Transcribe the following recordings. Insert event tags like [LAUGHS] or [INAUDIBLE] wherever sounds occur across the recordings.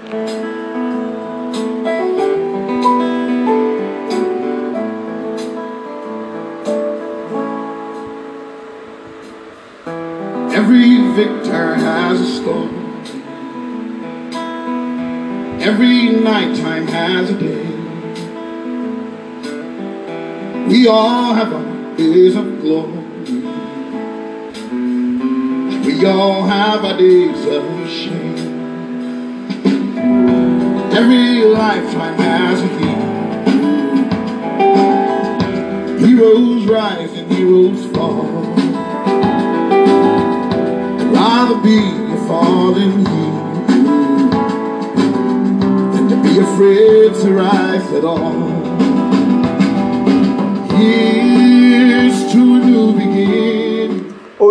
Every victor has a story. Every nighttime has a day. We all have our days of glory. We all have our days of shame. Every lifetime has a hero. Heroes rise and heroes fall. I'd rather be a fallen hero than to be afraid to rise at all. Here's to a new beginning.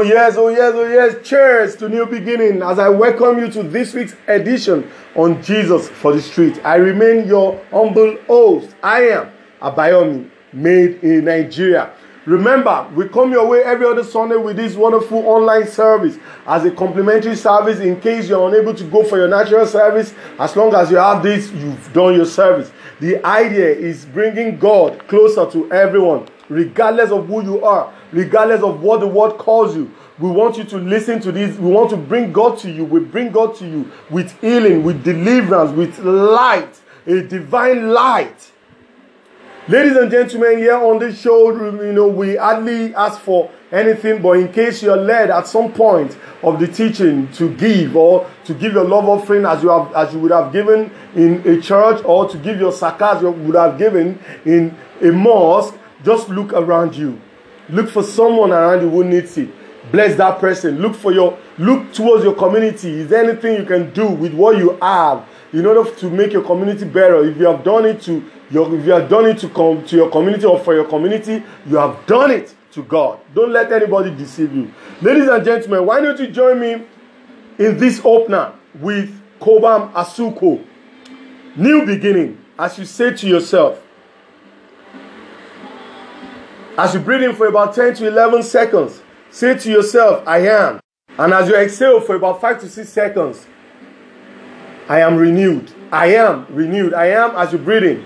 Yes, oh, yes, oh, yes. Cheers to new beginning as I welcome you to this week's edition on Jesus for the Street. I remain your humble host. I am Abayomi, made in Nigeria. Remember, we come your way every other Sunday with this wonderful online service as a complimentary service in case you're unable to go for your natural service. As long as you have this, you've done your service. The idea is bringing God closer to everyone, regardless of who you are, regardless of what the word calls you. We want you to listen to this. We want to bring God to you. We bring God to you with healing, with deliverance, with light, a divine light. Ladies and gentlemen, here on this show, you know, we hardly ask for anything, but in case you're led at some point of the teaching to give or to give your love offering as you have as you would have given in a church or to give your zakat you would have given in a mosque, just look around you. Look for someone around you who needs it. Bless that person. Look for your look towards your community. Is there anything you can do with what you have in order to make your community better? If you have done it to your, if you have done it to come to your community or for your community, you have done it to God. Don't let anybody deceive you. Ladies and gentlemen, why don't you join me in this opener with Kobam Asuko? New beginning. As you say to yourself, as you breathe in for about 10 to 11 seconds, say to yourself, I am. And as you exhale for about 5 to 6 seconds, I am renewed. I am renewed. I am as you breathe in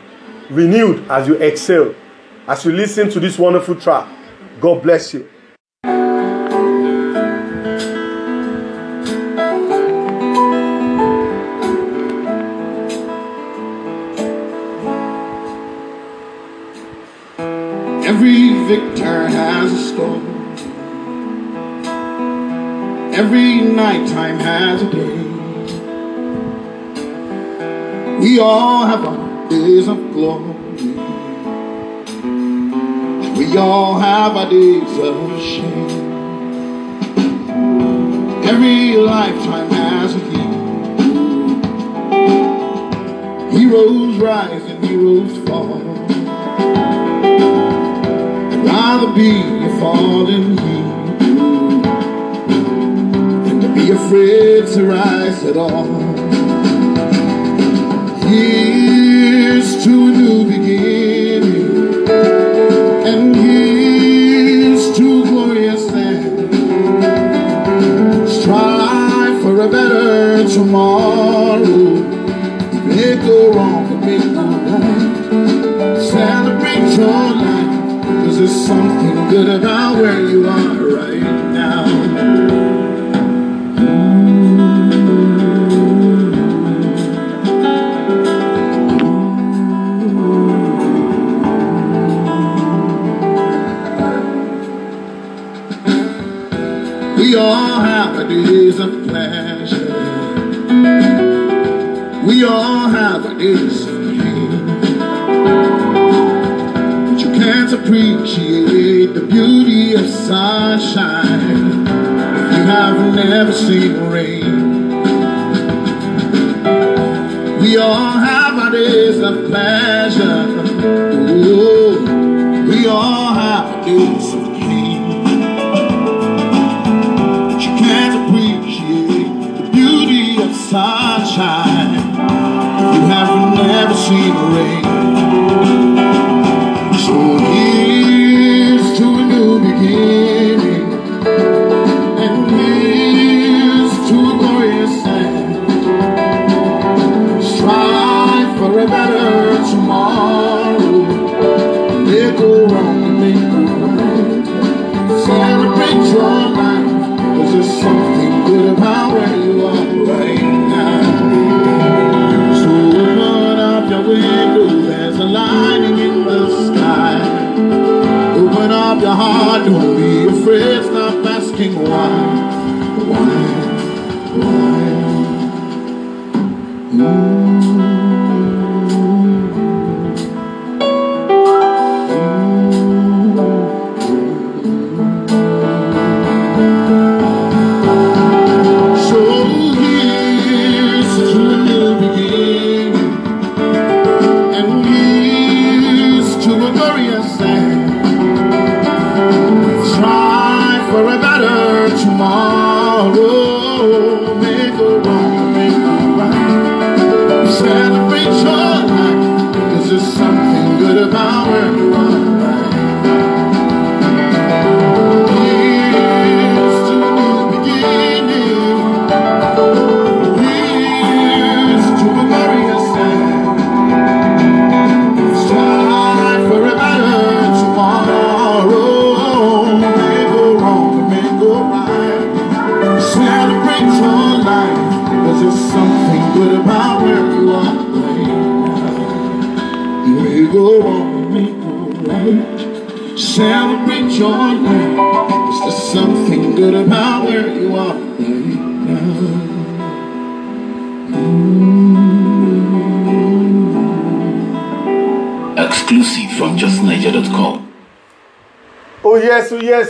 renewed as you exhale, as you listen to this wonderful track. God bless you. Nighttime has a day. We all have our days of glory. We all have our days of shame. Every lifetime has a hero. Heroes rise and heroes fall. I'd rather be a fallen hero be afraid to rise at all. Here's to a new beginning, and here's to a glorious end. Strive for a better tomorrow. May go wrong, but make no right. Celebrate your life, cause there's something good about where you are right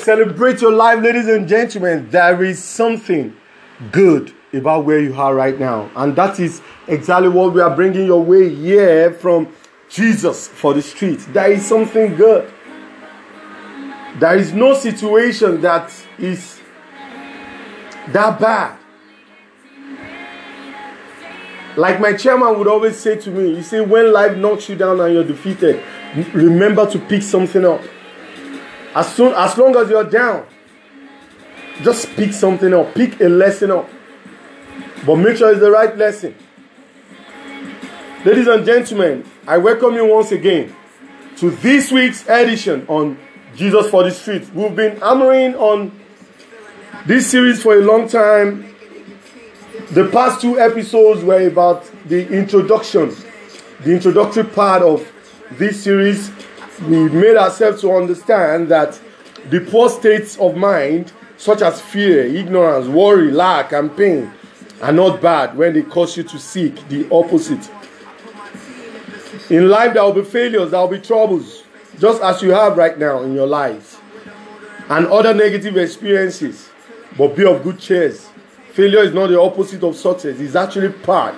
Celebrate your life, ladies and gentlemen. There is something good about where you are right now. And that is exactly what we are bringing your way here from Jesus for the street. There is something good. There is no situation that is that bad. Like my chairman would always say to me, you see, when life knocks you down and you're defeated, remember to pick something up. As soon as long as you're down, just pick something up, pick a lesson up. But make sure it's the right lesson. Ladies and gentlemen, I welcome you once again to this week's edition on Jesus for the Street. We've been hammering on this series for a long time. The past two episodes were about the introduction, the introductory part of this series. We made ourselves to understand that the poor states of mind, such as fear, ignorance, worry, lack, and pain, are not bad when they cause you to seek the opposite. In life, there will be failures, there will be troubles, just as you have right now in your lives, and other negative experiences. But be of good cheer. Failure is not the opposite of success, it's actually part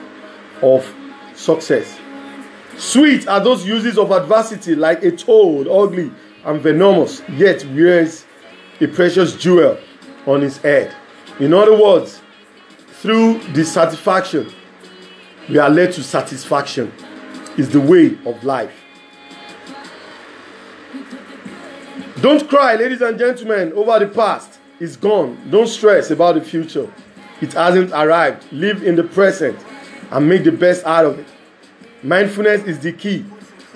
of success. Sweet are those uses of adversity, like a toad, ugly and venomous, yet wears a precious jewel on his head. In other words, through dissatisfaction, we are led to satisfaction. Is the way of life. Don't cry, ladies and gentlemen, over the past. It's gone. Don't stress about the future. It hasn't arrived. Live in the present and make the best out of it. Mindfulness is the key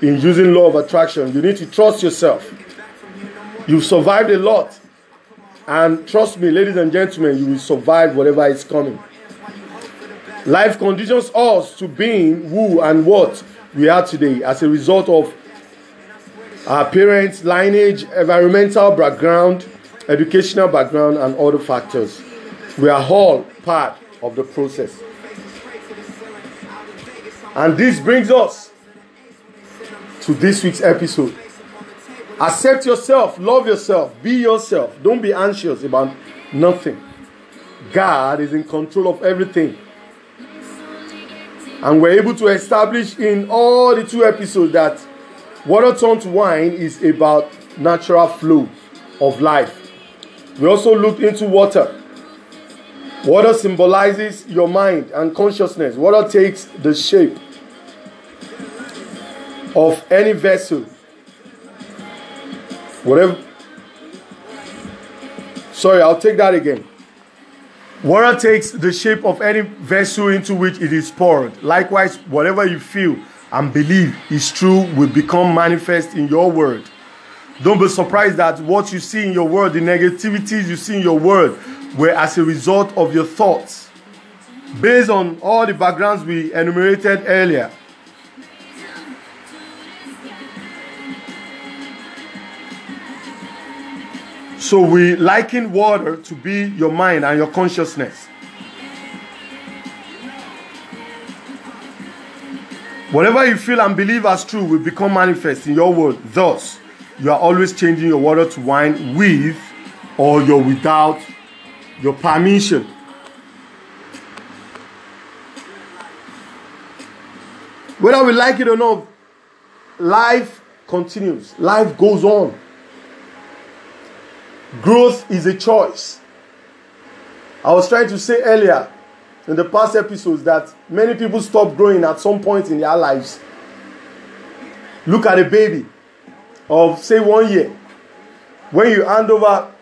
in using law of attraction. You need to trust yourself. You've survived a lot. And trust me, ladies and gentlemen, you will survive whatever is coming. Life conditions us to being who and what we are today as a result of our parents' lineage, environmental background, educational background, and other factors. We are all part of the process. And this brings us to this week's episode. Accept yourself, love yourself, be yourself. Don't be anxious about nothing. God is in control of everything. And we're able to establish in all the two episodes that water turned to wine is about natural flow of life. We also looked into water. Water symbolizes your mind and consciousness. Water takes the shape of any vessel. Whatever. Sorry, I'll take that again. Water takes the shape of any vessel into which it is poured. Likewise, whatever you feel and believe is true will become manifest in your word. Don't be surprised that what you see in your world, the negativities you see in your world, were as a result of your thoughts. Based on all the backgrounds we enumerated earlier. So we liken water to be your mind and your consciousness. Whatever you feel and believe as true will become manifest in your world. Thus, you are always changing your water to wine with or you're without your permission. Whether we like it or not, life continues, life goes on. Growth is a choice. I was trying to say earlier in the past episodes that many people stop growing at some point in their lives. Look at a baby of, say, one year. When you hand over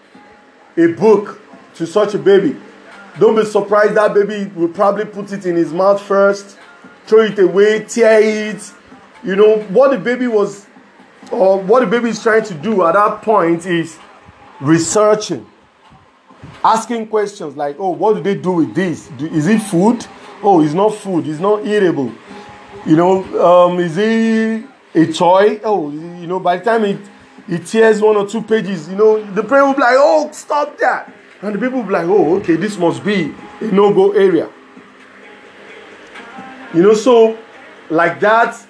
a book to such a baby, don't be surprised that baby will probably put it in his mouth first, throw it away, tear it. You know, what the baby was, or what the baby is trying to do at that point is researching asking questions like, oh, what do they do with this? Do, is it food? Oh, it's not food. It's not eatable. You know, um, is it a toy? Oh, you know, by the time it, it tears one or two pages, you know, the parent will be like, oh, stop that. And the people will be like, oh, okay, this must be a no go area. You know, so like that,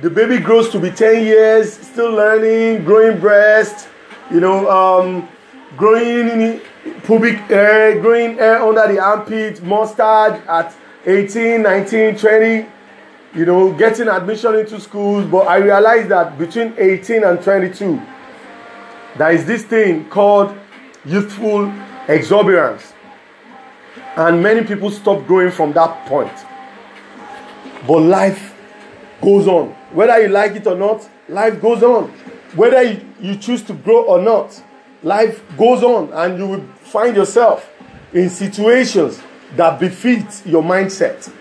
the baby grows to be 10 years, still learning, growing breast, you know, um, growing in pubic hair, growing hair under the armpit, mustard at 18, 19, 20, you know, getting admission into schools. But I realized that between 18 and 22, there is this thing called youthful exuberance. And many people stop growing from that point. But life goes on. Whether you like it or not, life goes on. Whether you choose to grow or not, life goes on and you will find yourself in situations that befit your mindset.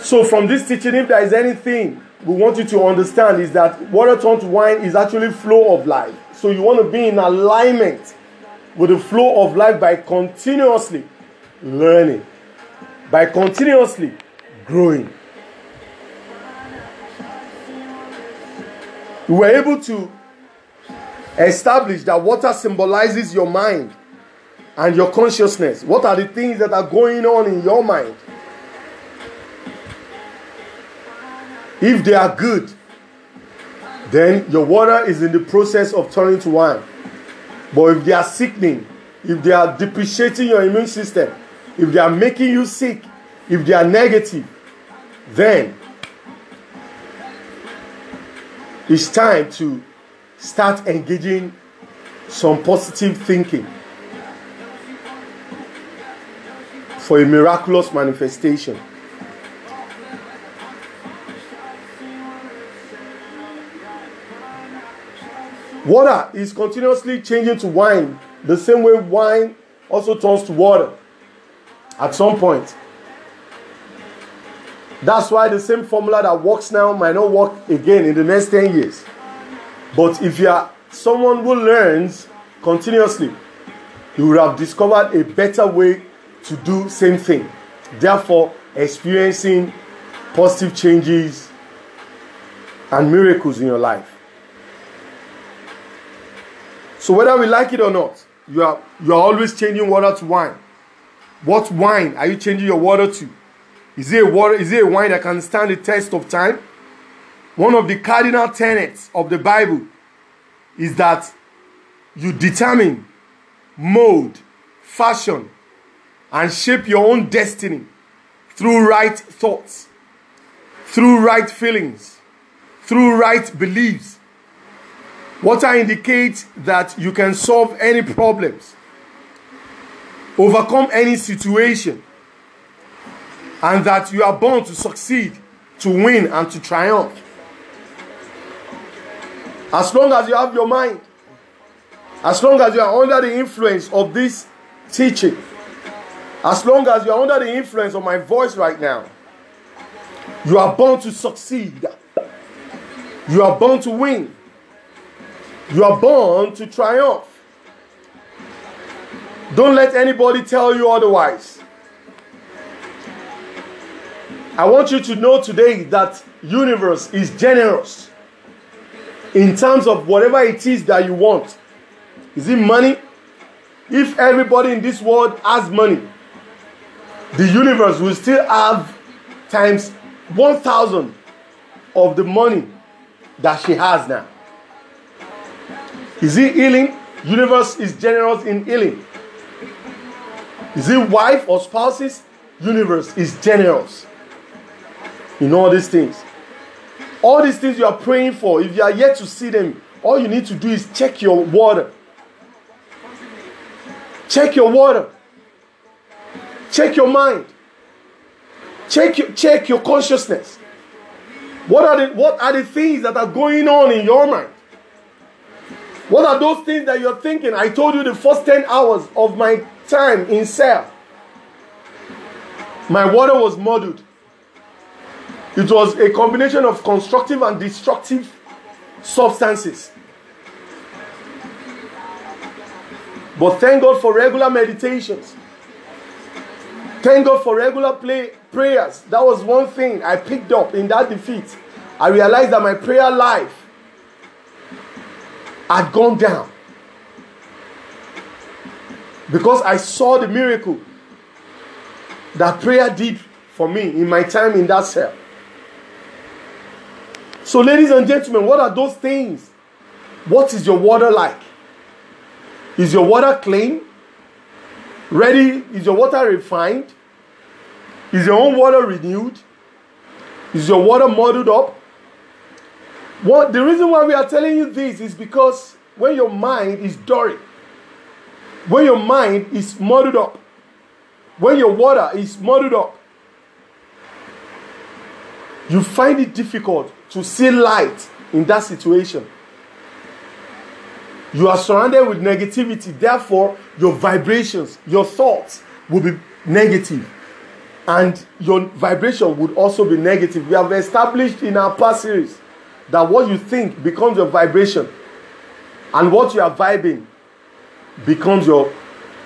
So, from this teaching, if there is anything we want you to understand, is that water turned to wine is actually flow of life. So, you want to be in alignment with the flow of life by continuously learning, by continuously growing. We were able to establish that water symbolizes your mind and your consciousness. What are the things that are going on in your mind? If they are good, then your water is in the process of turning to wine. But if they are sickening, if they are depreciating your immune system, if they are making you sick, if they are negative, then it's time to start engaging some positive thinking for a miraculous manifestation. Water is continuously changing to wine, the same way wine also turns to water at some point. That's why the same formula that works now might not work again in the next 10 years. But if you are someone who learns continuously, you will have discovered a better way to do same thing. Therefore, experiencing positive changes and miracles in your life. So whether we like it or not, you are you are always changing water to wine. What wine are you changing your water to? Is it a water? Is it a wine that can stand the test of time? One of the cardinal tenets of the Bible is that you determine, mold, fashion, and shape your own destiny through right thoughts, through right feelings, through right beliefs. Water indicates that you can solve any problems, overcome any situation, and that you are born to succeed, to win, and to triumph. As long as you have your mind, as long as you are under the influence of this teaching, as long as you are under the influence of my voice right now, You are born to succeed. You are born to win. You are born to triumph. Don't let anybody tell you otherwise. I want you to know today that universe is generous in terms of whatever it is that you want. Is it money? If everybody in this world has money, the universe will still have times 1000 of the money that she has now. Is it healing? Universe is generous in healing. Is it wife or spouses? Universe is generous in all these things. All these things you are praying for, if you are yet to see them, all you need to do is check your water. Check your water. Check your mind. Check your, check your consciousness. What are, the, what are the things that are going on in your mind? What are those things that you're thinking? I told you the first 10 hours of my time in cell. My water was muddled. It was a combination of constructive and destructive substances. But thank God for regular meditations. Thank God for regular play, prayers. That was one thing I picked up in that defeat. I realized that my prayer life had gone down. Because I saw the miracle that prayer did for me in my time in that cell. So, ladies and gentlemen, what are those things? What is your water like? Is your water clean? Ready? Is your water refined? Is your own water renewed? Is your water muddled up? What the reason why we are telling you this is because when your mind is dirty, when your mind is muddled up, when your water is muddled up, you find it difficult to see light in that situation. You are surrounded with negativity, therefore, your vibrations, your thoughts will be negative, and your vibration would also be negative. We have established in our past series that what you think becomes your vibration, and what you are vibing becomes your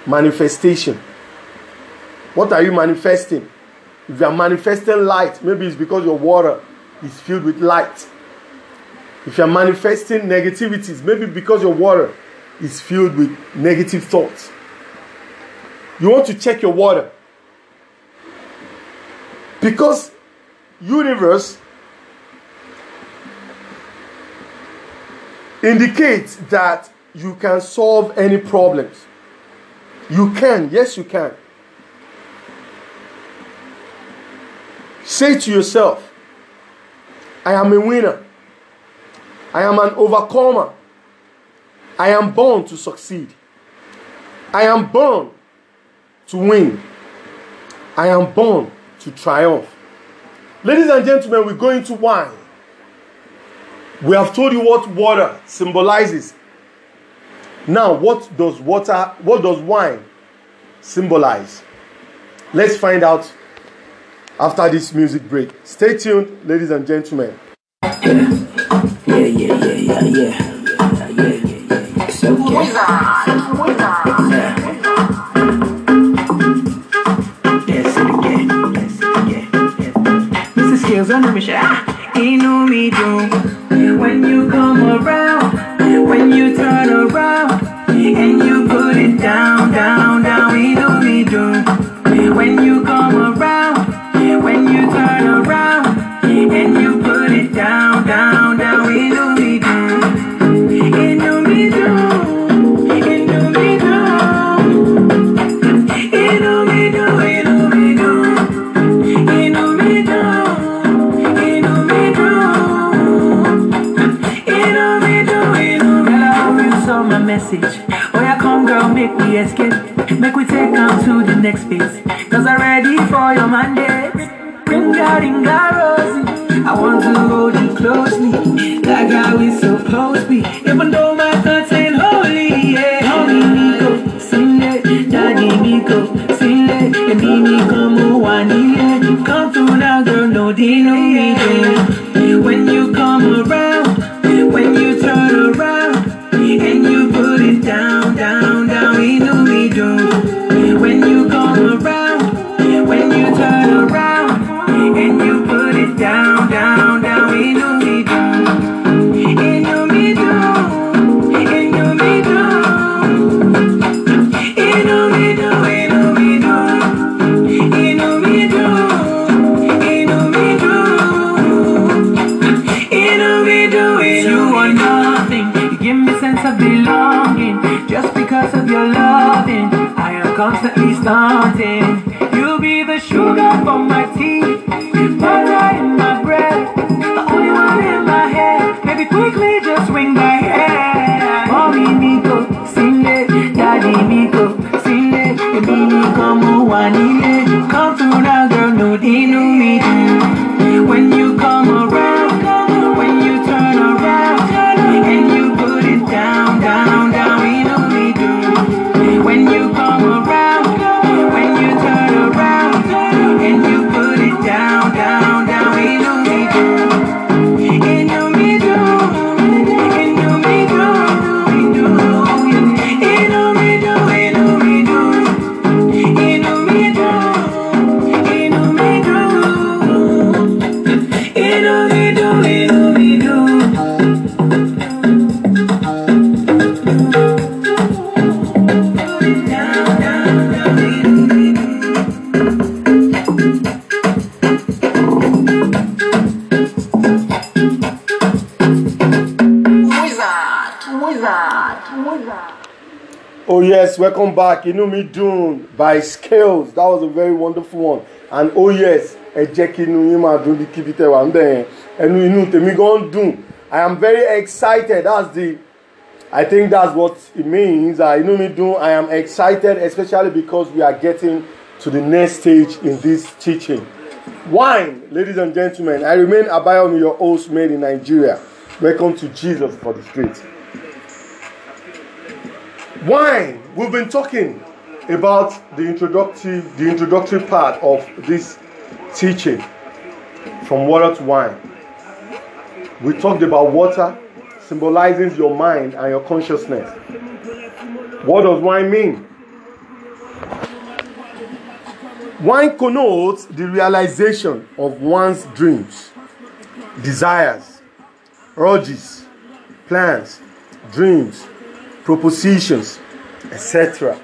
manifestation. What are you manifesting? If you are manifesting light, maybe it's because your water is filled with light. If you are manifesting negativities, maybe because your water is filled with negative thoughts. You want to check your water. Because universe indicates that you can solve any problems. You can, yes, you can. Say to yourself, I am a winner. I am an overcomer. I am born to succeed. I am born to win. I am born to triumph. Ladies and gentlemen, we go into wine. We have told you what water symbolizes. Now, what does water, what does wine symbolize? Let's find out after this music break. Stay tuned, ladies and gentlemen. Yeah, yeah, yeah, yeah, yeah. Yeah, yeah, yeah. It's okay. Yeah. Dance it again. Dance it again. Mr. Skales on the mission. Ah, inú mi dùn when you come around, when you turn around and you put it down, down, down. Inú mi your mandate. Ringa, ringa, Rosie. I want to hold you closely. Like how we supposed to be. Even though my thoughts ain't holy, yeah. Mommy, Nico, sing it. Daddy, Nico, sing it. And Mimi, come on, one, yeah. Come through now, girl, no inú mi give me a sense of belonging. Just because of your loving, I am constantly starting. You'll be the sugar for my tea, butter in my bread, the only one in my head. Maybe quickly just swing my head. Mommy Nico, sing it. Daddy Nico, sing it. Baby Nico, mo welcome back. Inú mi dùn by Scales. That was a very wonderful one. And oh yes, ẹ jẹ́ kí inú yín máa dùn bí kíbi tẹ̀ wá ń bẹ̀ yẹn. Ẹnu. I am very excited. That's the I think that's what it means. Uh, inú mi dùn. I am excited especially because we are getting to the next stage in this teaching. Wine, ladies and gentlemen. I remain Abayomi, your host made in Nigeria. Welcome to Jesus for the Street. Wine we've been talking about the introductory the introductory part of this teaching from water to wine. We talked about water symbolizing your mind and your consciousness. What does wine mean? Wine connotes the realization of one's dreams desires urges plans dreams propositions, etc.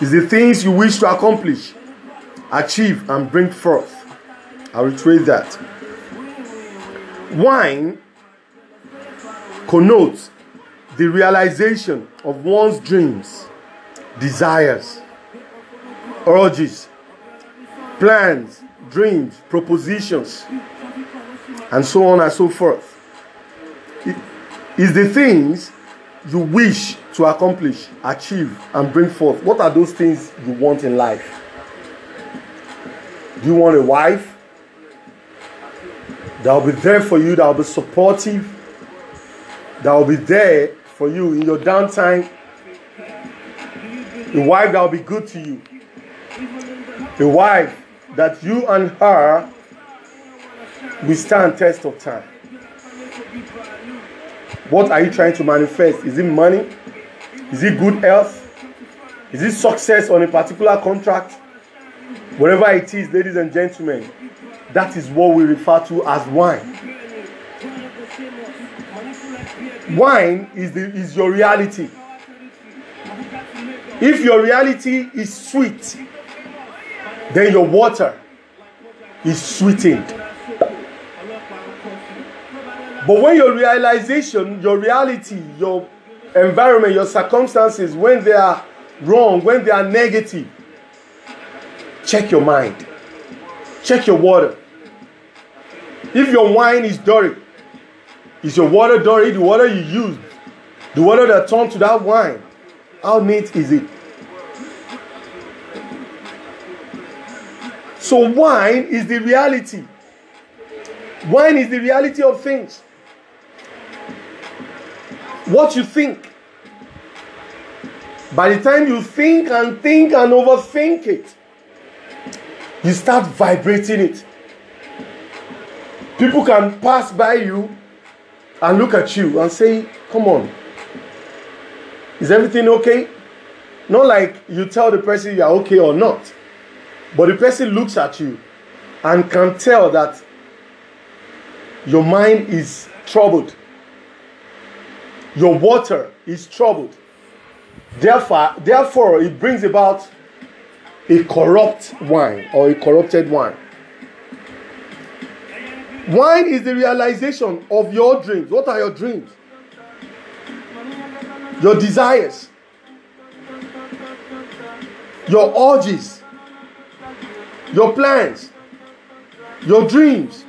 Is the things you wish to accomplish, achieve, and bring forth. I'll retrace that. Wine connotes the realization of one's dreams, desires, urges, plans, dreams, propositions, and so on and so forth. It is the things you wish to accomplish, achieve, and bring forth. What are those things you want in life? Do you want a wife that will be there for you, that will be supportive, that will be there for you in your downtime? A wife that will be good to you. A wife that you and her will stand test of time. What are you trying to manifest? Is it money? Is it good health? Is it success on a particular contract? Whatever it is, ladies and gentlemen, that is what we refer to as wine. Wine is, the, is your reality. If your reality is sweet, then your water is sweetened. But when your realization, your reality, your environment, your circumstances, when they are wrong, when they are negative, check your mind. Check your water. If your wine is dirty, is your water dirty? The water you used, the water that turned to that wine, how neat is it? So, wine is the reality. Wine is the reality of things. What you think. By the time you think and think and overthink it, you start vibrating it. People can pass by you and look at you and say, Come on, is everything okay? Not like you tell the person you are okay or not, but the person looks at you and can tell that your mind is troubled, your water is troubled. Therefore, therefore, it brings about a corrupt wine or a corrupted wine. Wine is the realization of your dreams. What are your dreams? Your desires, your urges, your plans, your dreams.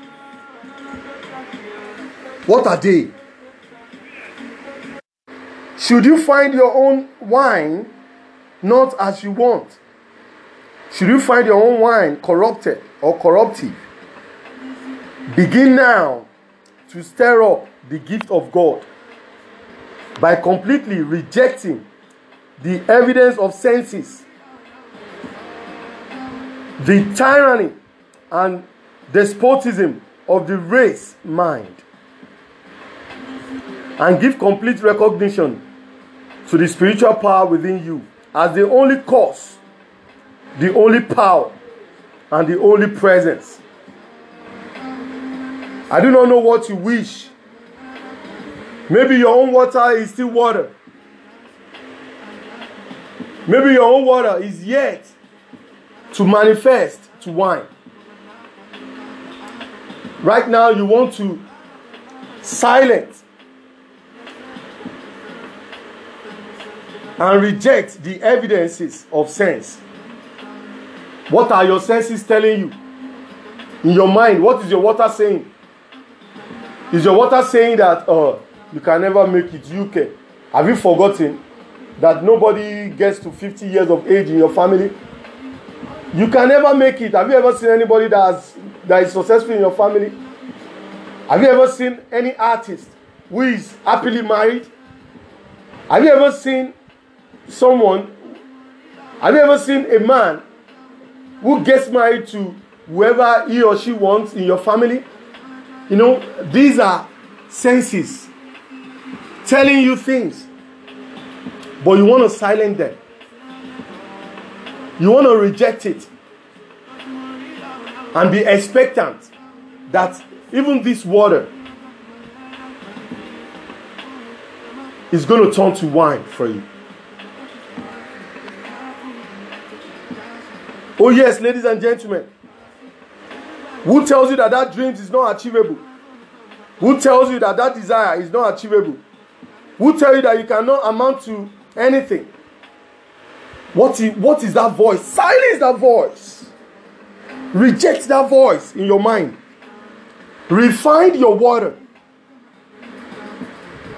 What are they? Should you find your own wine not as you want? Should you find your own wine corrupted or corruptive? Begin now to stir up the gift of God by completely rejecting the evidence of senses, the tyranny and despotism of the race mind, and give complete recognition to the spiritual power within you as the only cause, the only power, and the only presence. I do not know what you wish. Maybe your own water is still water. Maybe your own water is yet to manifest to wine. Right now, you want to silence and reject the evidences of sense. What are your senses telling you? In your mind, what is your water saying? Is your water saying that uh, you can never make it? UK. Have you forgotten that nobody gets to 50 years of age in your family? You can never make it. Have you ever seen anybody that, has, that is successful in your family? Have you ever seen any artist who is happily married? Have you ever seen someone, have you ever seen a man who gets married to whoever he or she wants in your family? You know, these are senses telling you things, but you want to silence them. You want to reject it and be expectant that even this water is going to turn to wine for you. Oh, yes, ladies and gentlemen. Who tells you that that dream is not achievable? Who tells you that that desire is not achievable? Who tell you that you cannot amount to anything? What is, what is that voice? Silence that voice. Reject that voice in your mind. Refine your water.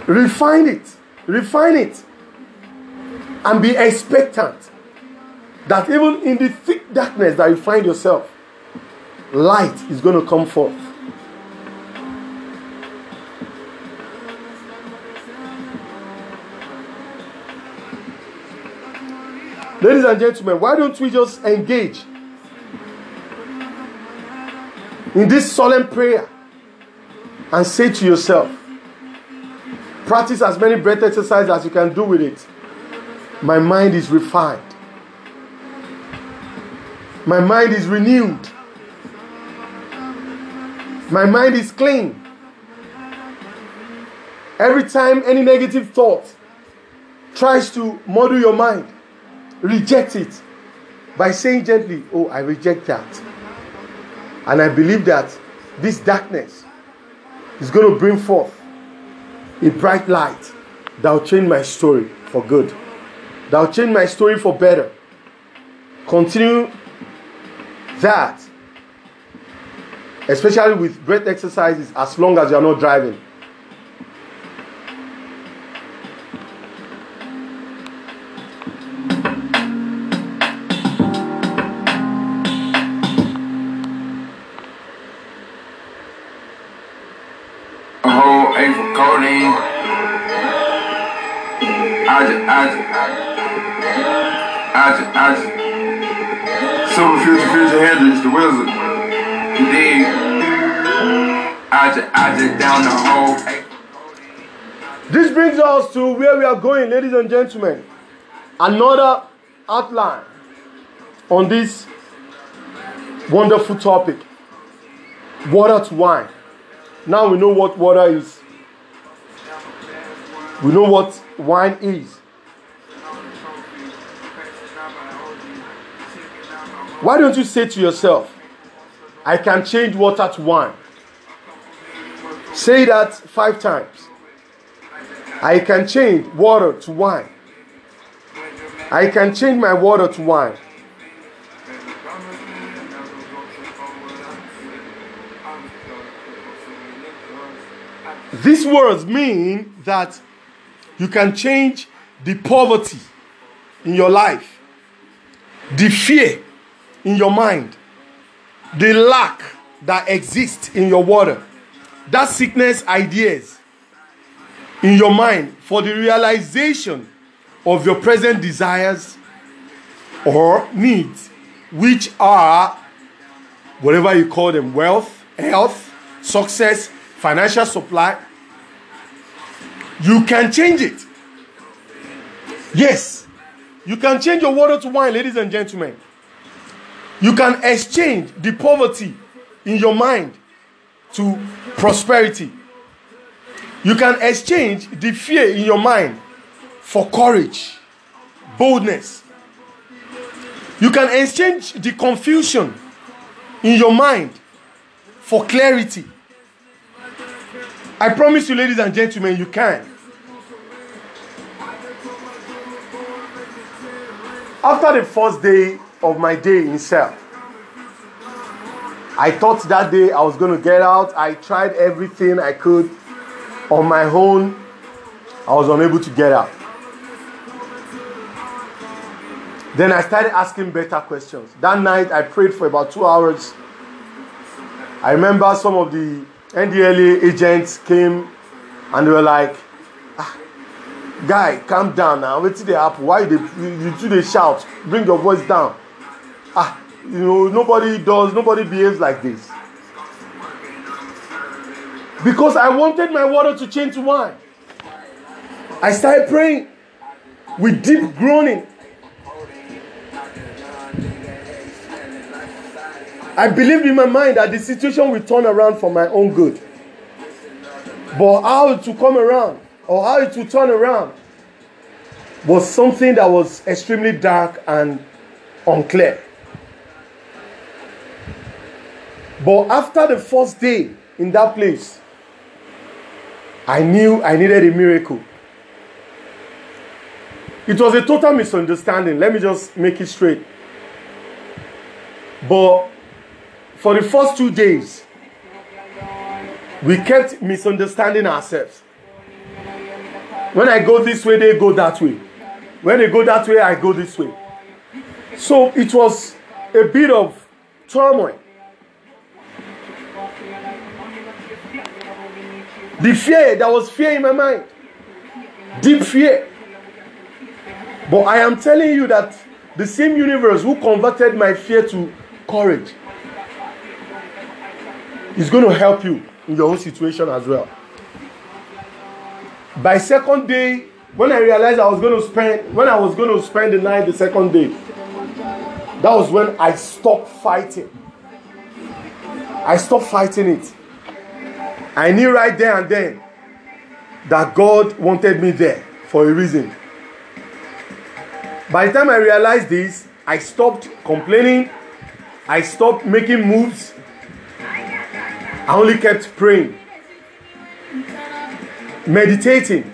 Refine it. Refine it. And be expectant that even in the thick darkness that you find yourself, light is going to come forth. Ladies and gentlemen, why don't we just engage in this solemn prayer and say to yourself, practice as many breath exercises as you can do with it. My mind is refined. My mind is renewed. My mind is clean. Every time any negative thought tries to model your mind, reject it by saying gently, Oh, I reject that. And I believe that this darkness is going to bring forth a bright light that will change my story for good, that will change my story for better. Continue that, especially with breath exercises, as long as you are not driving. I just, I just, I just, I just. Future, future Hendrix, the wizard. Dig? I just, I just down the whole. This brings us to where we are going, ladies and gentlemen. Another outline on this wonderful topic water to wine. Now we know what water is, we know what wine is. Why don't you say to yourself, I can change water to wine? Say that five times. I can change water to wine. I can change my water to wine. These words mean that you can change the poverty in your life, the fear in your mind, the lack that exists in your water, that sickness ideas in your mind for the realization of your present desires or needs, which are whatever you call them wealth, health, success, financial supply. You can change it. Yes, you can change your water to wine, ladies and gentlemen. You can exchange the poverty in your mind to prosperity. You can exchange the fear in your mind for courage, boldness. You can exchange the confusion in your mind for clarity. I promise you, ladies and gentlemen, you can. After the first day of my day in cell. I thought that day I was going to get out. I tried everything I could on my own. I was unable to get out. Then I started asking better questions. That night I prayed for about two hours. I remember some of the NDLEA agents came and they were like, ah, Guy, calm down now. Wait till they happen. Why they, you, do they shout? Bring your voice down ah you know nobody does nobody behaves like this. Because i wanted my water to change to wine i started praying with deep groaning. I believed in my mind that the situation will turn around for my own good. But how it come around or how it will turn around was something that was extremely dark and unclear But after the first day in that place, I knew I needed a miracle. It was a total misunderstanding. Let me just make it straight. But for the first two days, we kept misunderstanding ourselves. When I go this way, they go that way. When they go that way, I go this way. So it was a bit of turmoil. The fear, there was fear in my mind. Deep fear. But I am telling you that the same universe who converted my fear to courage is going to help you in your own situation as well. By second day, when I realized I was going to spend when I was going to spend the night the second day, that was when I stopped fighting. I stopped fighting it. I knew right there and then that God wanted me there for a reason. By the time I realized this, I stopped complaining. I stopped making moves. I only kept praying, meditating.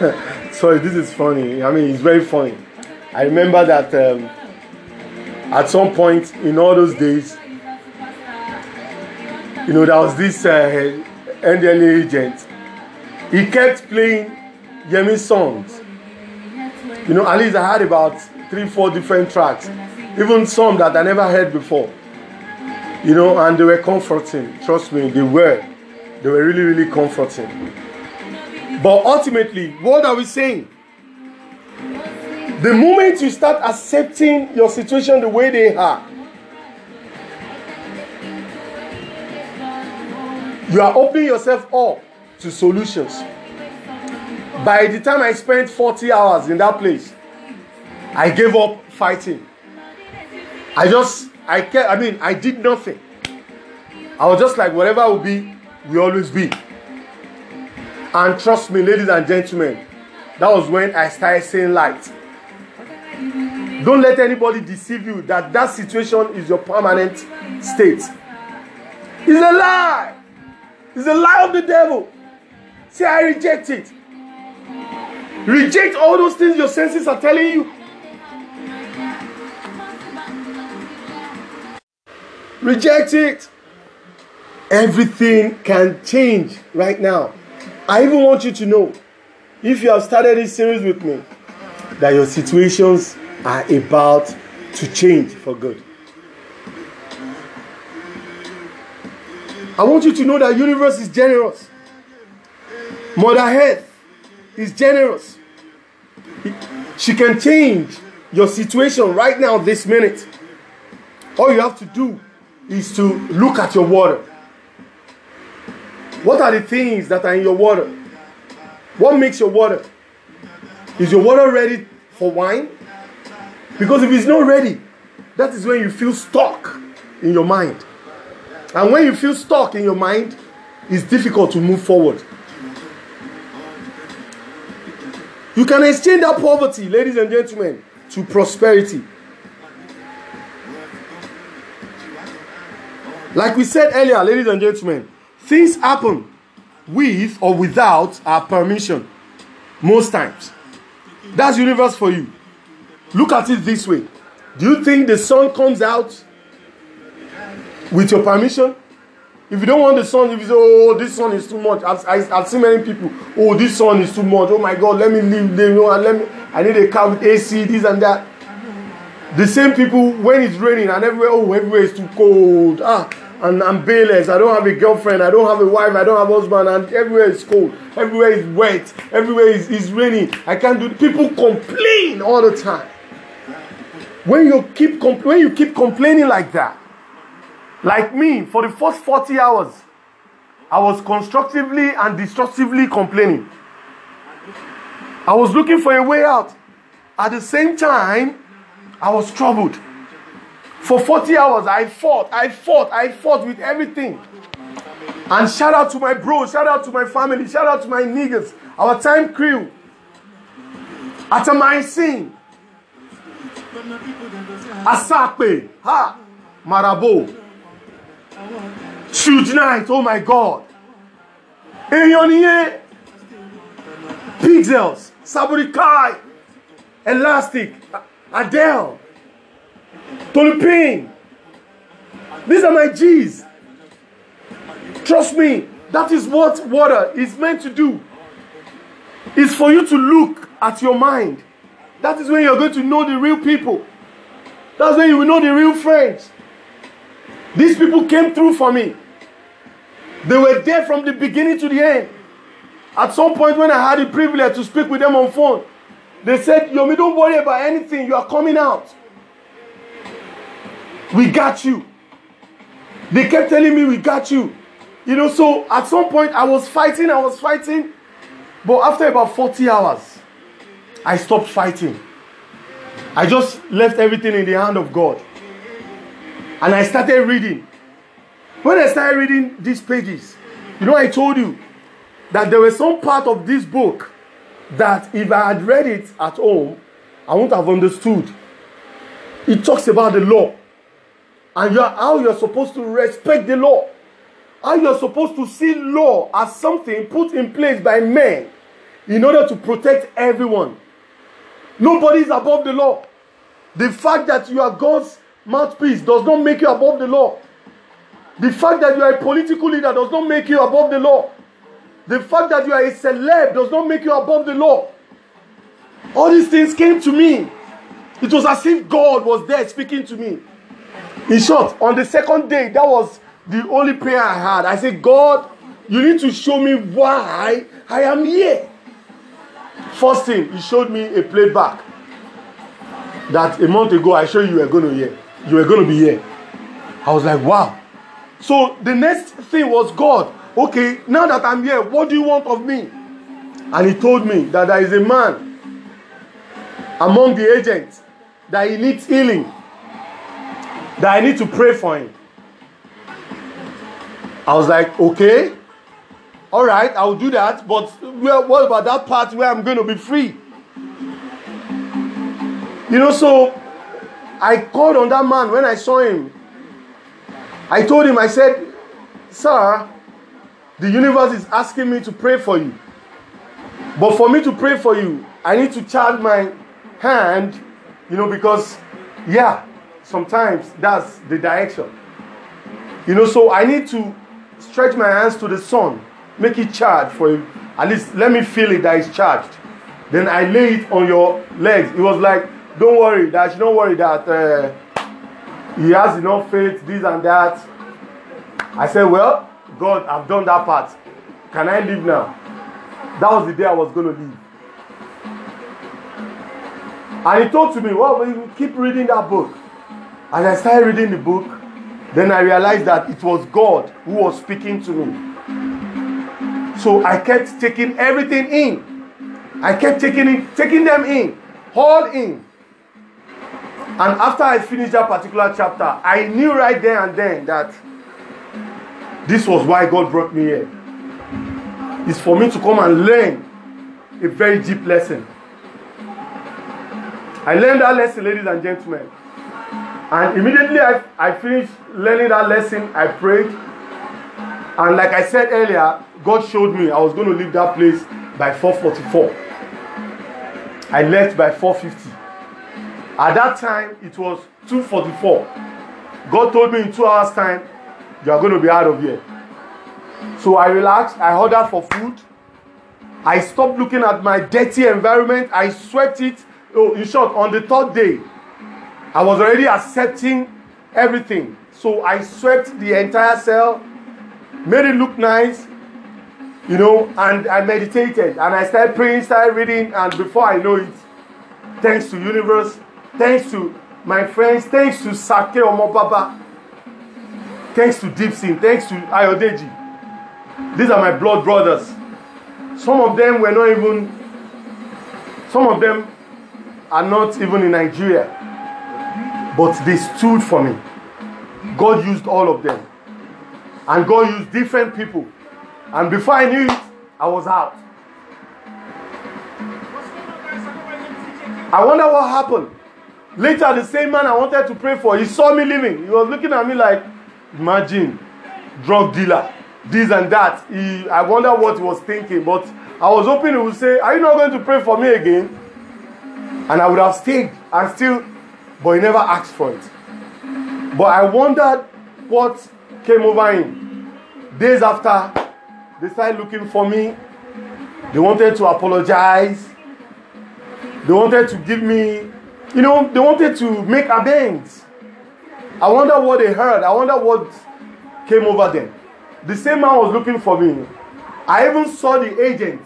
[LAUGHS] Sorry, this is funny. I mean, it's very funny. I remember that. Um, at some point in all those days, you know, there was this uh, NDLEA agent. He kept playing Yemi songs. You know, at least I had about three, four different tracks, even some that I never heard before. You know, and they were comforting. Trust me, they were. They were really, really comforting. But ultimately, what are we saying? The moment you start accepting your situation the way they are, you are opening yourself up to solutions. By the time I spent 40 hours in that place, I gave up fighting. I just, I kept, I mean, I did nothing. I was just like, whatever will be, will always be. And trust me, ladies and gentlemen, that was when I started seeing light. Don't let anybody deceive you that that situation is your permanent state. It's a lie. It's a lie of the devil. Say, I reject it. Reject all those things your senses are telling you. Reject it. Everything can change right now. I even want you to know if you have started this series with me, that your situations are about to change for good. I want you to know that universe is generous. Mother Earth is generous. She can change your situation right now, this minute. All you have to do is to look at your water. What are the things that are in your water? What makes your water? Is your water ready for wine? Because if it's not ready, that is when you feel stuck in your mind. And when you feel stuck in your mind, it's difficult to move forward. You can exchange that poverty, ladies and gentlemen, to prosperity. Like we said earlier, ladies and gentlemen, things happen with or without our permission most times. That's universe for you. Look at it this way. Do you think the sun comes out with your permission? If you don't want the sun, if you say, oh, this sun is too much, I've, I, I've seen many people, oh, this sun is too much, oh my God, let me leave, you know, and let me, I need a car with AC, this and that. The same people, when it's raining and everywhere, oh, everywhere is too cold, ah, and I'm bayless, I don't have a girlfriend, I don't have a wife, I don't have a husband, and everywhere is cold, everywhere is wet, everywhere is, is raining, I can't do, people complain all the time. When you keep, when you keep complaining like that, like me, for the first 40 hours, I was constructively and destructively complaining. I was looking for a way out. At the same time, I was troubled. For 40 hours, I fought, I fought, I fought with everything. And shout out to my bro, shout out to my family, shout out to my niggas, our time crew. At my scene. Asakpe, ha, Marabo. Huge night, oh my God. Nìyẹn. Pixels, Saburikai, Elastic, Adele, Tolipin. These are my G's. Trust me, that is what water is meant to do. It's for you to look at your mind. That is when you're going to know the real people. That's when you will know the real friends. These people came through for me. They were there from the beginning to the end. At some point, when I had the privilege to speak with them on phone, they said, Yomi, don't worry about anything. You are coming out. We got you. They kept telling me, We got you. You know, so at some point, I was fighting, I was fighting. But after about 40 hours, I stopped fighting. I just left everything in the hand of God. And I started reading. When I started reading these pages, you know, I told you that there was some part of this book that if I had read it at home, I wouldn't have understood. It talks about the law and you're, how you're supposed to respect the law, how you're supposed to see law as something put in place by men in order to protect everyone. Nobody is above the law. The fact that you are God's mouthpiece does not make you above the law. The fact that you are a political leader does not make you above the law. The fact that you are a celeb does not make you above the law. All these things came to me. It was as if God was there speaking to me. In short, on the second day, that was the only prayer I had. I said, God, you need to show me why I am here. First thing, he showed me a playback that a month ago I showed you were going to hear. You were going to be here. I was like, wow. So the next thing was God. Okay, now that I'm here, what do you want of me? And he told me that there is a man among the agents that he needs healing, that I need to pray for him. I was like, okay, all right, I'll do that. But what about that part where I'm going to be free? You know, so I called on that man when I saw him. I told him, I said, Sir, the universe is asking me to pray for you. But for me to pray for you, I need to charge my hand, you know, because, yeah, sometimes that's the direction. You know, so I need to stretch my hands to the sun, make it charge for you. At least let me feel it that it's charged. Then I lay it on your legs. It was like, don't worry, that don't worry that uh, he has enough faith, this and that. I said, well, God, I've done that part. Can I leave now? That was the day I was going to leave. And he told to me, well, you keep reading that book. As I started reading the book, then I realized that it was God who was speaking to me. So I kept taking everything in. I kept taking taking them in, all in. And after I finished that particular chapter, I knew right there and then that this was why God brought me here. It's for me to come and learn a very deep lesson. I learned that lesson, ladies and gentlemen. And immediately I, I finished learning that lesson, I prayed. And like I said earlier, God showed me I was going to leave that place by 444. I left by 450. At that time, it was 244. God told me in two hours' time, you are going to be out of here. So I relaxed. I ordered for food. I stopped looking at my dirty environment. I swept it. Oh, in short, on the third day, I was already accepting everything. So I swept the entire cell, made it look nice, you know, and I meditated and I started praying, started reading, and before I know it, thanks to universe, thanks to my friends, thanks to Sake Omobaba, thanks to Dipsy, thanks to Ayodeji. These are my blood brothers. Some of them were not even, some of them are not even in Nigeria, but they stood for me. God used all of them, and God used different people. And before I knew it, I was out. I wonder what happened. Later, the same man I wanted to pray for, he saw me leaving. He was looking at me like, imagine, drug dealer, this and that. He, I wonder what he was thinking. But I was hoping he would say, Are you not going to pray for me again? And I would have stayed and still, but he never asked for it. But I wondered what came over him. Days after, they started looking for me. They wanted to apologize. They wanted to give me, you know, they wanted to make amends. I wonder what they heard. I wonder what came over them. The same man was looking for me. I even saw the agent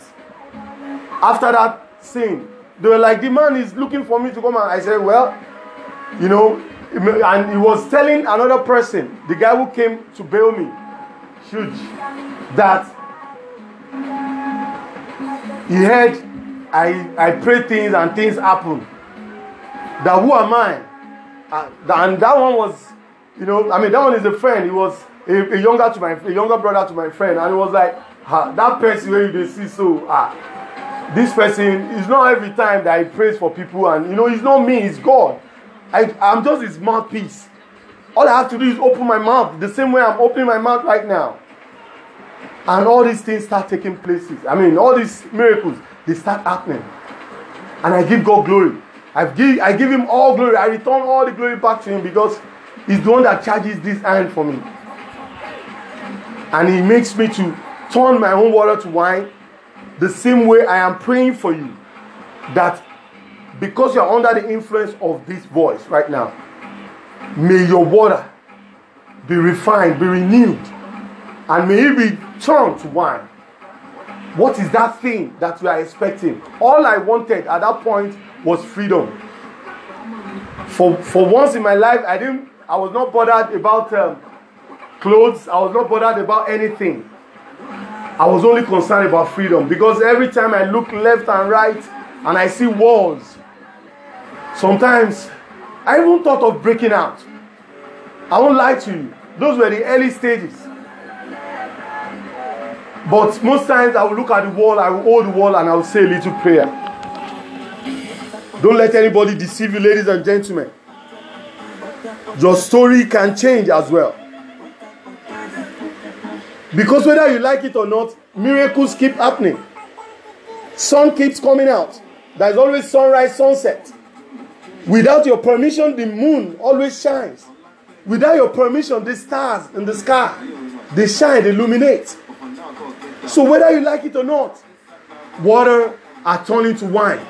after that scene. They were like, the man is looking for me to come and I said, well, you know, and he was telling another person, the guy who came to bail me, huge, that he heard I, I pray things and things happen. That who am I? Uh, and that one was, you know, I mean, that one is a friend. He was a, a younger to my a younger brother to my friend, and it was like that person where you see so ah, this person is not every time that he prays for people, and you know, it's not me, it's God. I, I'm just his mouthpiece. All I have to do is open my mouth the same way I'm opening my mouth right now. And all these things start taking places. I mean, all these miracles, they start happening. And I give God glory. I give, I give him all glory. I return all the glory back to him because he's the one that charges this iron for me. And he makes me to turn my own water to wine the same way I am praying for you. That because you're under the influence of this voice right now, may your water be refined, be renewed, and may it be turned to wine. What is that thing that you are expecting? All I wanted at that point was freedom. For for once in my life, I didn't. I was not bothered about um, clothes. I was not bothered about anything. I was only concerned about freedom because every time I look left and right and I see walls, sometimes I even thought of breaking out. I won't lie to you. Those were the early stages. But most times I will look at the wall, I will hold the wall, and I will say a little prayer. Don't let anybody deceive you, ladies and gentlemen. Your story can change as well. Because whether you like it or not, miracles keep happening. Sun keeps coming out. There's always sunrise, sunset. Without your permission, the moon always shines. Without your permission, the stars in the sky, they shine, they illuminate. So whether you like it or not, water are turning to wine.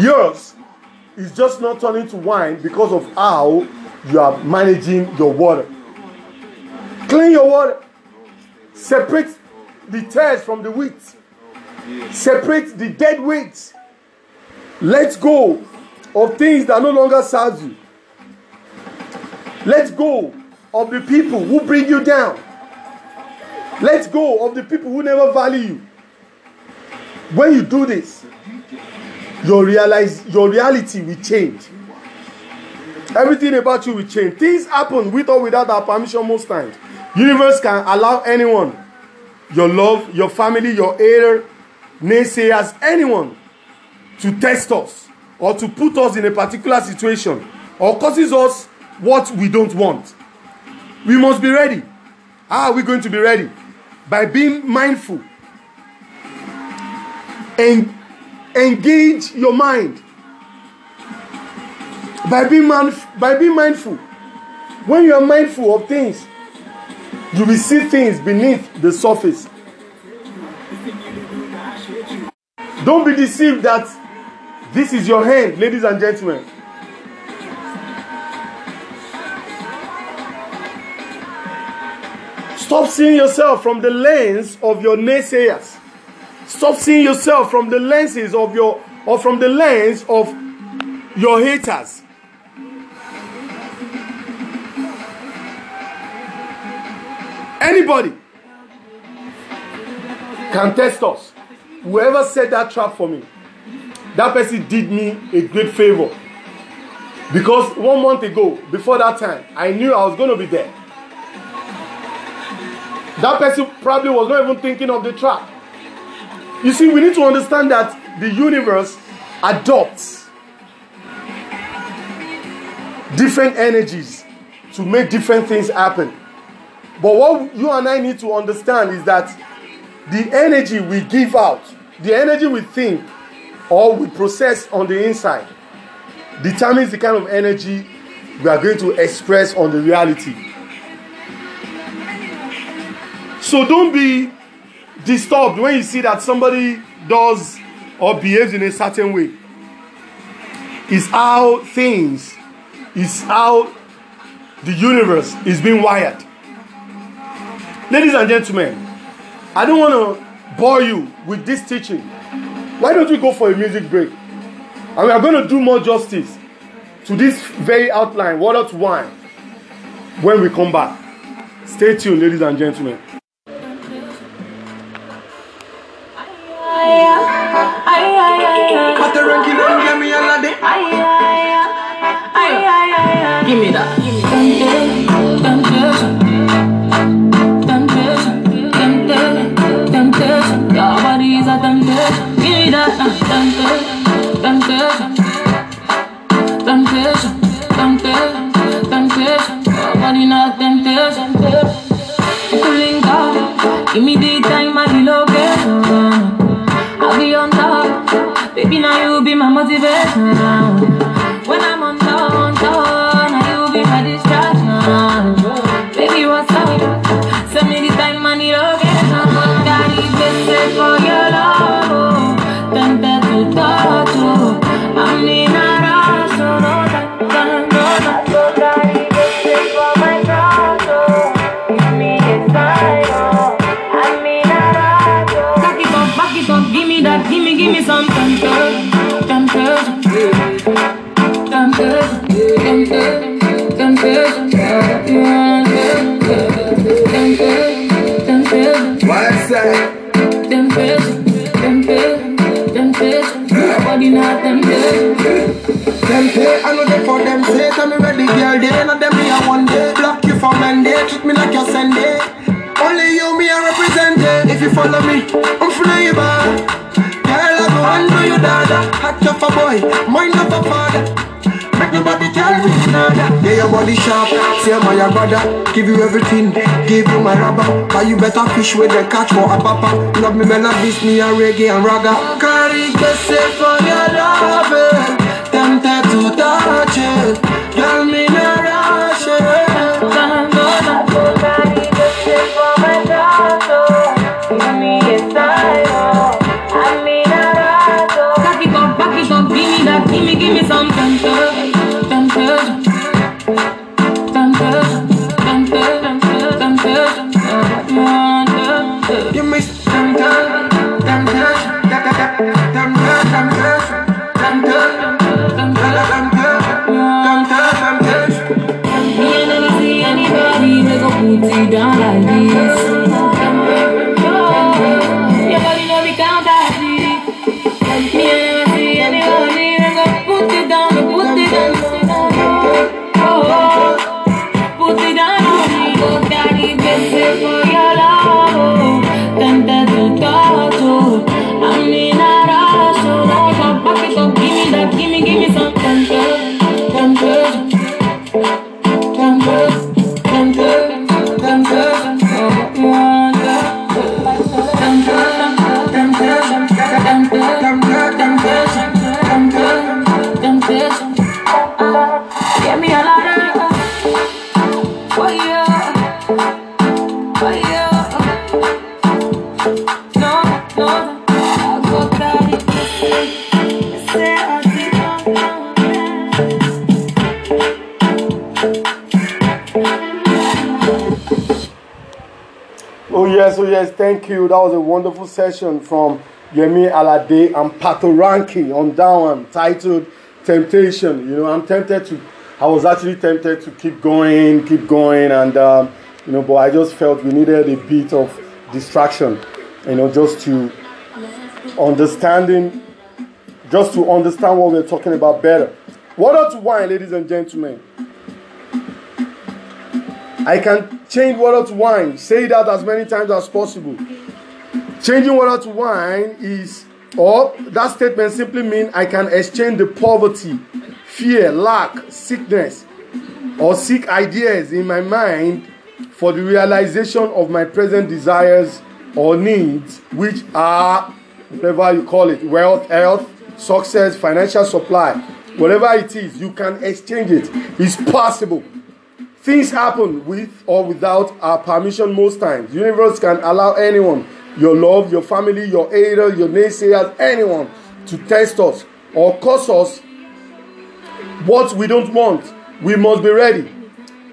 Yours is just not turning to wine because of how you are managing your water. Clean your water. Separate the tares from the wheat. Separate the dead weight. Let go of things that no longer serve you. Let go of the people who bring you down. Let go of the people who never value you. When you do this, your realize your reality will change. Everything about you will change. Things happen with or without our permission most times. Universe can allow anyone, your love, your family, your heir, naysayers, anyone, to test us or to put us in a particular situation or causes us what we don't want. We must be ready. How are we going to be ready? By being mindful and engage your mind. By being, man, by being mindful. When you are mindful of things, you will see things beneath the surface. Don't be deceived that this is your hand, ladies and gentlemen. Stop seeing yourself from the lens of your naysayers. Stop seeing yourself from the lenses of your or from the lens of your haters. Anybody can test us. Whoever set that trap for me, that person did me a great favor. Because one month ago, before that time, I knew I was going to be there. That person probably was not even thinking of the trap. You see, we need to understand that the universe adopts different energies to make different things happen. But what you and I need to understand is that the energy we give out, the energy we think or we process on the inside, determines the kind of energy we are going to express on the reality. So don't be disturbed when you see that somebody does or behaves in a certain way. It's how things, it's how the universe is being wired. Ladies and gentlemen, I don't want to bore you with this teaching. Why don't we go for a music break? And we are going to do more justice to this very outline, water to wine, when we come back. Stay tuned, ladies and gentlemen. You follow me, I'm you back Girl, I go under your dada. Hot up a boy, mind up a father. Make nobody tell me nada Yeah, your body sharp, say my your brother. Give you everything, give you my rubber. Buy you better fish with the catch for a papa. Love me melodies, me a reggae and raga Carry the safe for your love eh. Tempted to touch it thank you. That was a wonderful session from Yemi Alade and Patoranking on that one titled Temptation. You know, I'm tempted to, I was actually tempted to keep going, keep going, and um, you know, but I just felt we needed a bit of distraction, you know, just to understanding, just to understand what we're talking about better. Water to wine, ladies and gentlemen. I can change water to wine. Say that as many times as possible. Changing water to wine is, or that statement simply means I can exchange the poverty, fear, lack, sickness, or sick ideas in my mind for the realization of my present desires or needs, which are whatever you call it wealth, health, success, financial supply, whatever it is, you can exchange it. It's possible. Things happen with or without our permission most times. Universe can allow anyone, your love, your family, your aider, your naysayers, anyone to test us or cause us what we don't want. We must be ready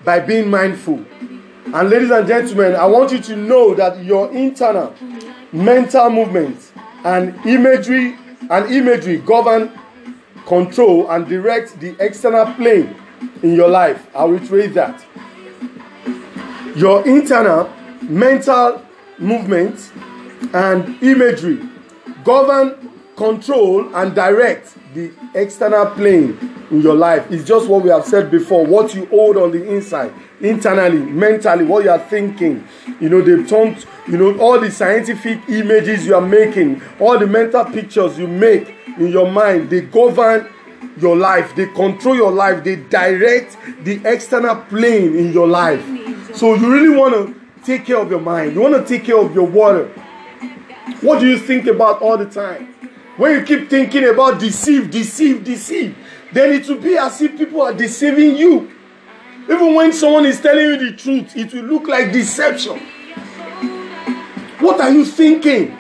by being mindful. And ladies and gentlemen, I want you to know that your internal mental movements and imagery and imagery govern, control, and direct the external plane in your life. I'll reiterate that. Your internal mental movements and imagery govern, control, and direct the external plane in your life. It's just what we have said before what you hold on the inside, internally, mentally, what you are thinking. You know, they've turned, you know, all the scientific images you are making, all the mental pictures you make in your mind, they govern your life, they control your life, they direct the external plane in your life. So you really want to take care of your mind, you want to take care of your water. What do you think about all the time? When you keep thinking about deceive, deceive, deceive, then it will be as if people are deceiving you. Even when someone is telling you the truth, it will look like deception. What are you thinking?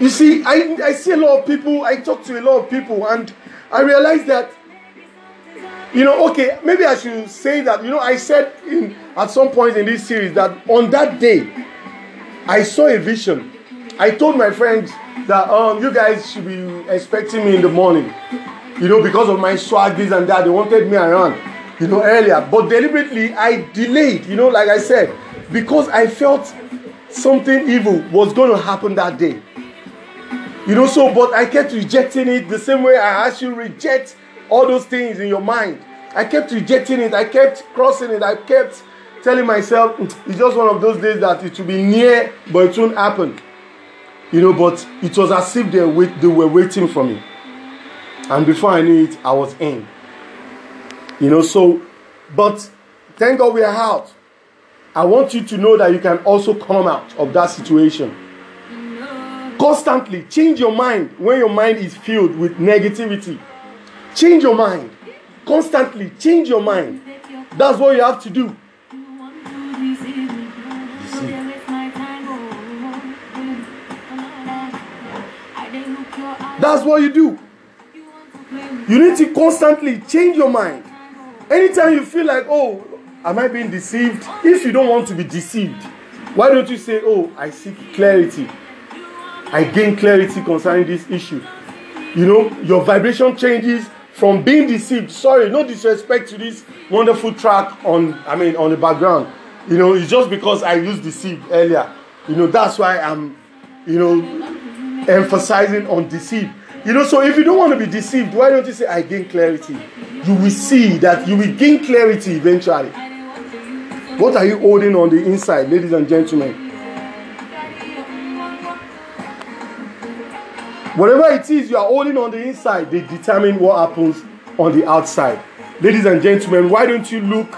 You see, I, I see a lot of people, I talk to a lot of people, and I realize that, you know, okay, maybe I should say that, you know, I said in, at some point in this series that on that day, I saw a vision. I told my friends that um, you guys should be expecting me in the morning. You know, because of my swag, this and that, they wanted me around. you know, earlier. But deliberately, I delayed, you know, like I said, because I felt something evil was going to happen that day. You know, so, but I kept rejecting it the same way I asked you reject all those things in your mind. I kept rejecting it. I kept crossing it. I kept telling myself "Mm, it's just one of those days that it will be near, but it won't happen. You know, but it was as if they, wait, they were waiting for me. And before I knew it, I was in. You know, so, but thank God we are out. I want you to know that you can also come out of that situation. Constantly change your mind when your mind is filled with negativity. Change your mind. Constantly change your mind. That's what you have to do. That's what you do. You need to constantly change your mind. Anytime you feel like, oh, am I being deceived? If you don't want to be deceived, why don't you say, oh, I seek clarity? I gain clarity concerning this issue. You know, your vibration changes from being deceived. Sorry, no disrespect to this wonderful track on, I mean, on the background. You know, it's just because I used deceived earlier. You know, that's why I'm, you know, emphasizing on deceived. You know, so if you don't want to be deceived, why don't you say, I gain clarity? You will see that you will gain clarity eventually. What are you holding on the inside, ladies and gentlemen? Whatever it is you are holding on the inside, they determine what happens on the outside. Ladies and gentlemen, why don't you look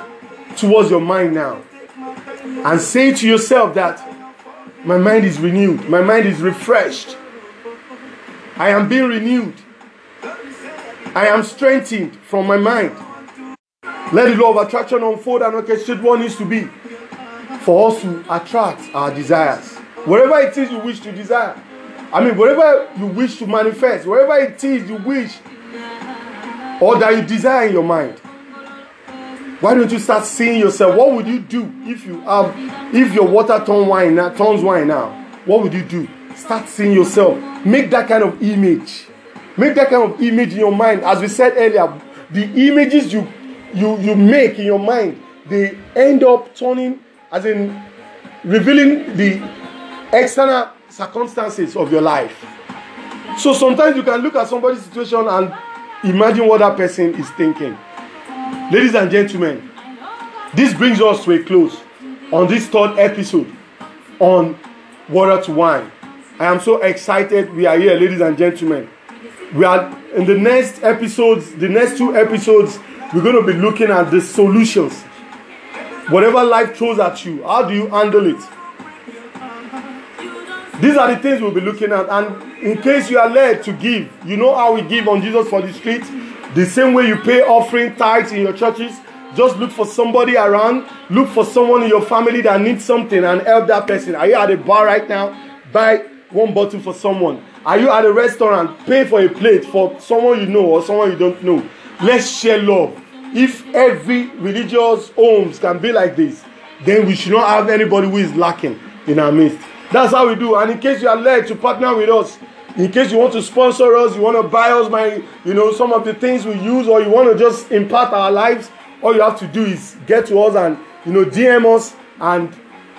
towards your mind now and say to yourself that my mind is renewed, my mind is refreshed, I am being renewed, I am strengthened from my mind. Let the law of attraction unfold and orchestrate what needs to be for us to attract our desires. Whatever it is you wish to desire. I mean, whatever you wish to manifest, whatever it is you wish or that you desire in your mind. Why don't you start seeing yourself? What would you do if you have if your water turn wine now turns wine now? What would you do? Start seeing yourself. Make that kind of image. Make that kind of image in your mind. As we said earlier, the images you you you make in your mind, they end up turning as in revealing the external circumstances of your life. So sometimes you can look at somebody's situation and imagine what that person is thinking. Ladies and gentlemen, this brings us to a close on this third episode on water to wine. I am so excited we are here, ladies and gentlemen. We are in the next episodes, the next two episodes, we're going to be looking at the solutions. Whatever life throws at you, how do you handle it? These are the things we'll be looking at. And in case you are led to give, you know how we give on Jesus for the street. The same way you pay offering tithes in your churches, just look for somebody around, look for someone in your family that needs something and help that person. Are you at a bar right now? Buy one bottle for someone. Are you at a restaurant? Pay for a plate for someone you know or someone you don't know. Let's share love. If every religious homes can be like this, then we should not have anybody who is lacking in our midst. That's how we do. And in case you are led to partner with us, in case you want to sponsor us, you want to buy us my, you know, some of the things we use, or you want to just impart our lives, all you have to do is get to us and you know DM us, and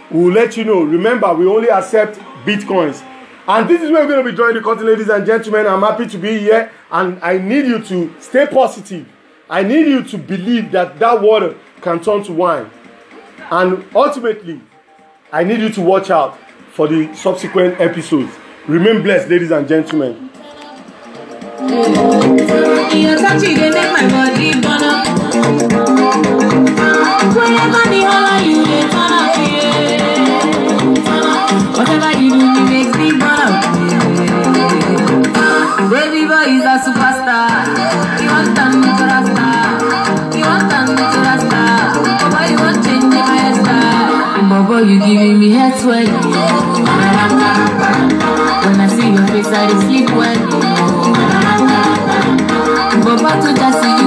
we'll let you know. Remember, we only accept bitcoins. And this is where we're going to be joining the content, ladies and gentlemen. I'm happy to be here, and I need you to stay positive. I need you to believe that that water can turn to wine. And ultimately, I need you to watch out for the subsequent episodes. Remain blessed, ladies and gentlemen. Your touch, you dey make my body burn up. Whenever the holler, you dey turn up, yeah. Whatever you do, it makes me burn up, yeah. Baby boy is a superstar. You want turn me Oh boy, you giving me head sweat. When I see your face, I sleep well. But back to that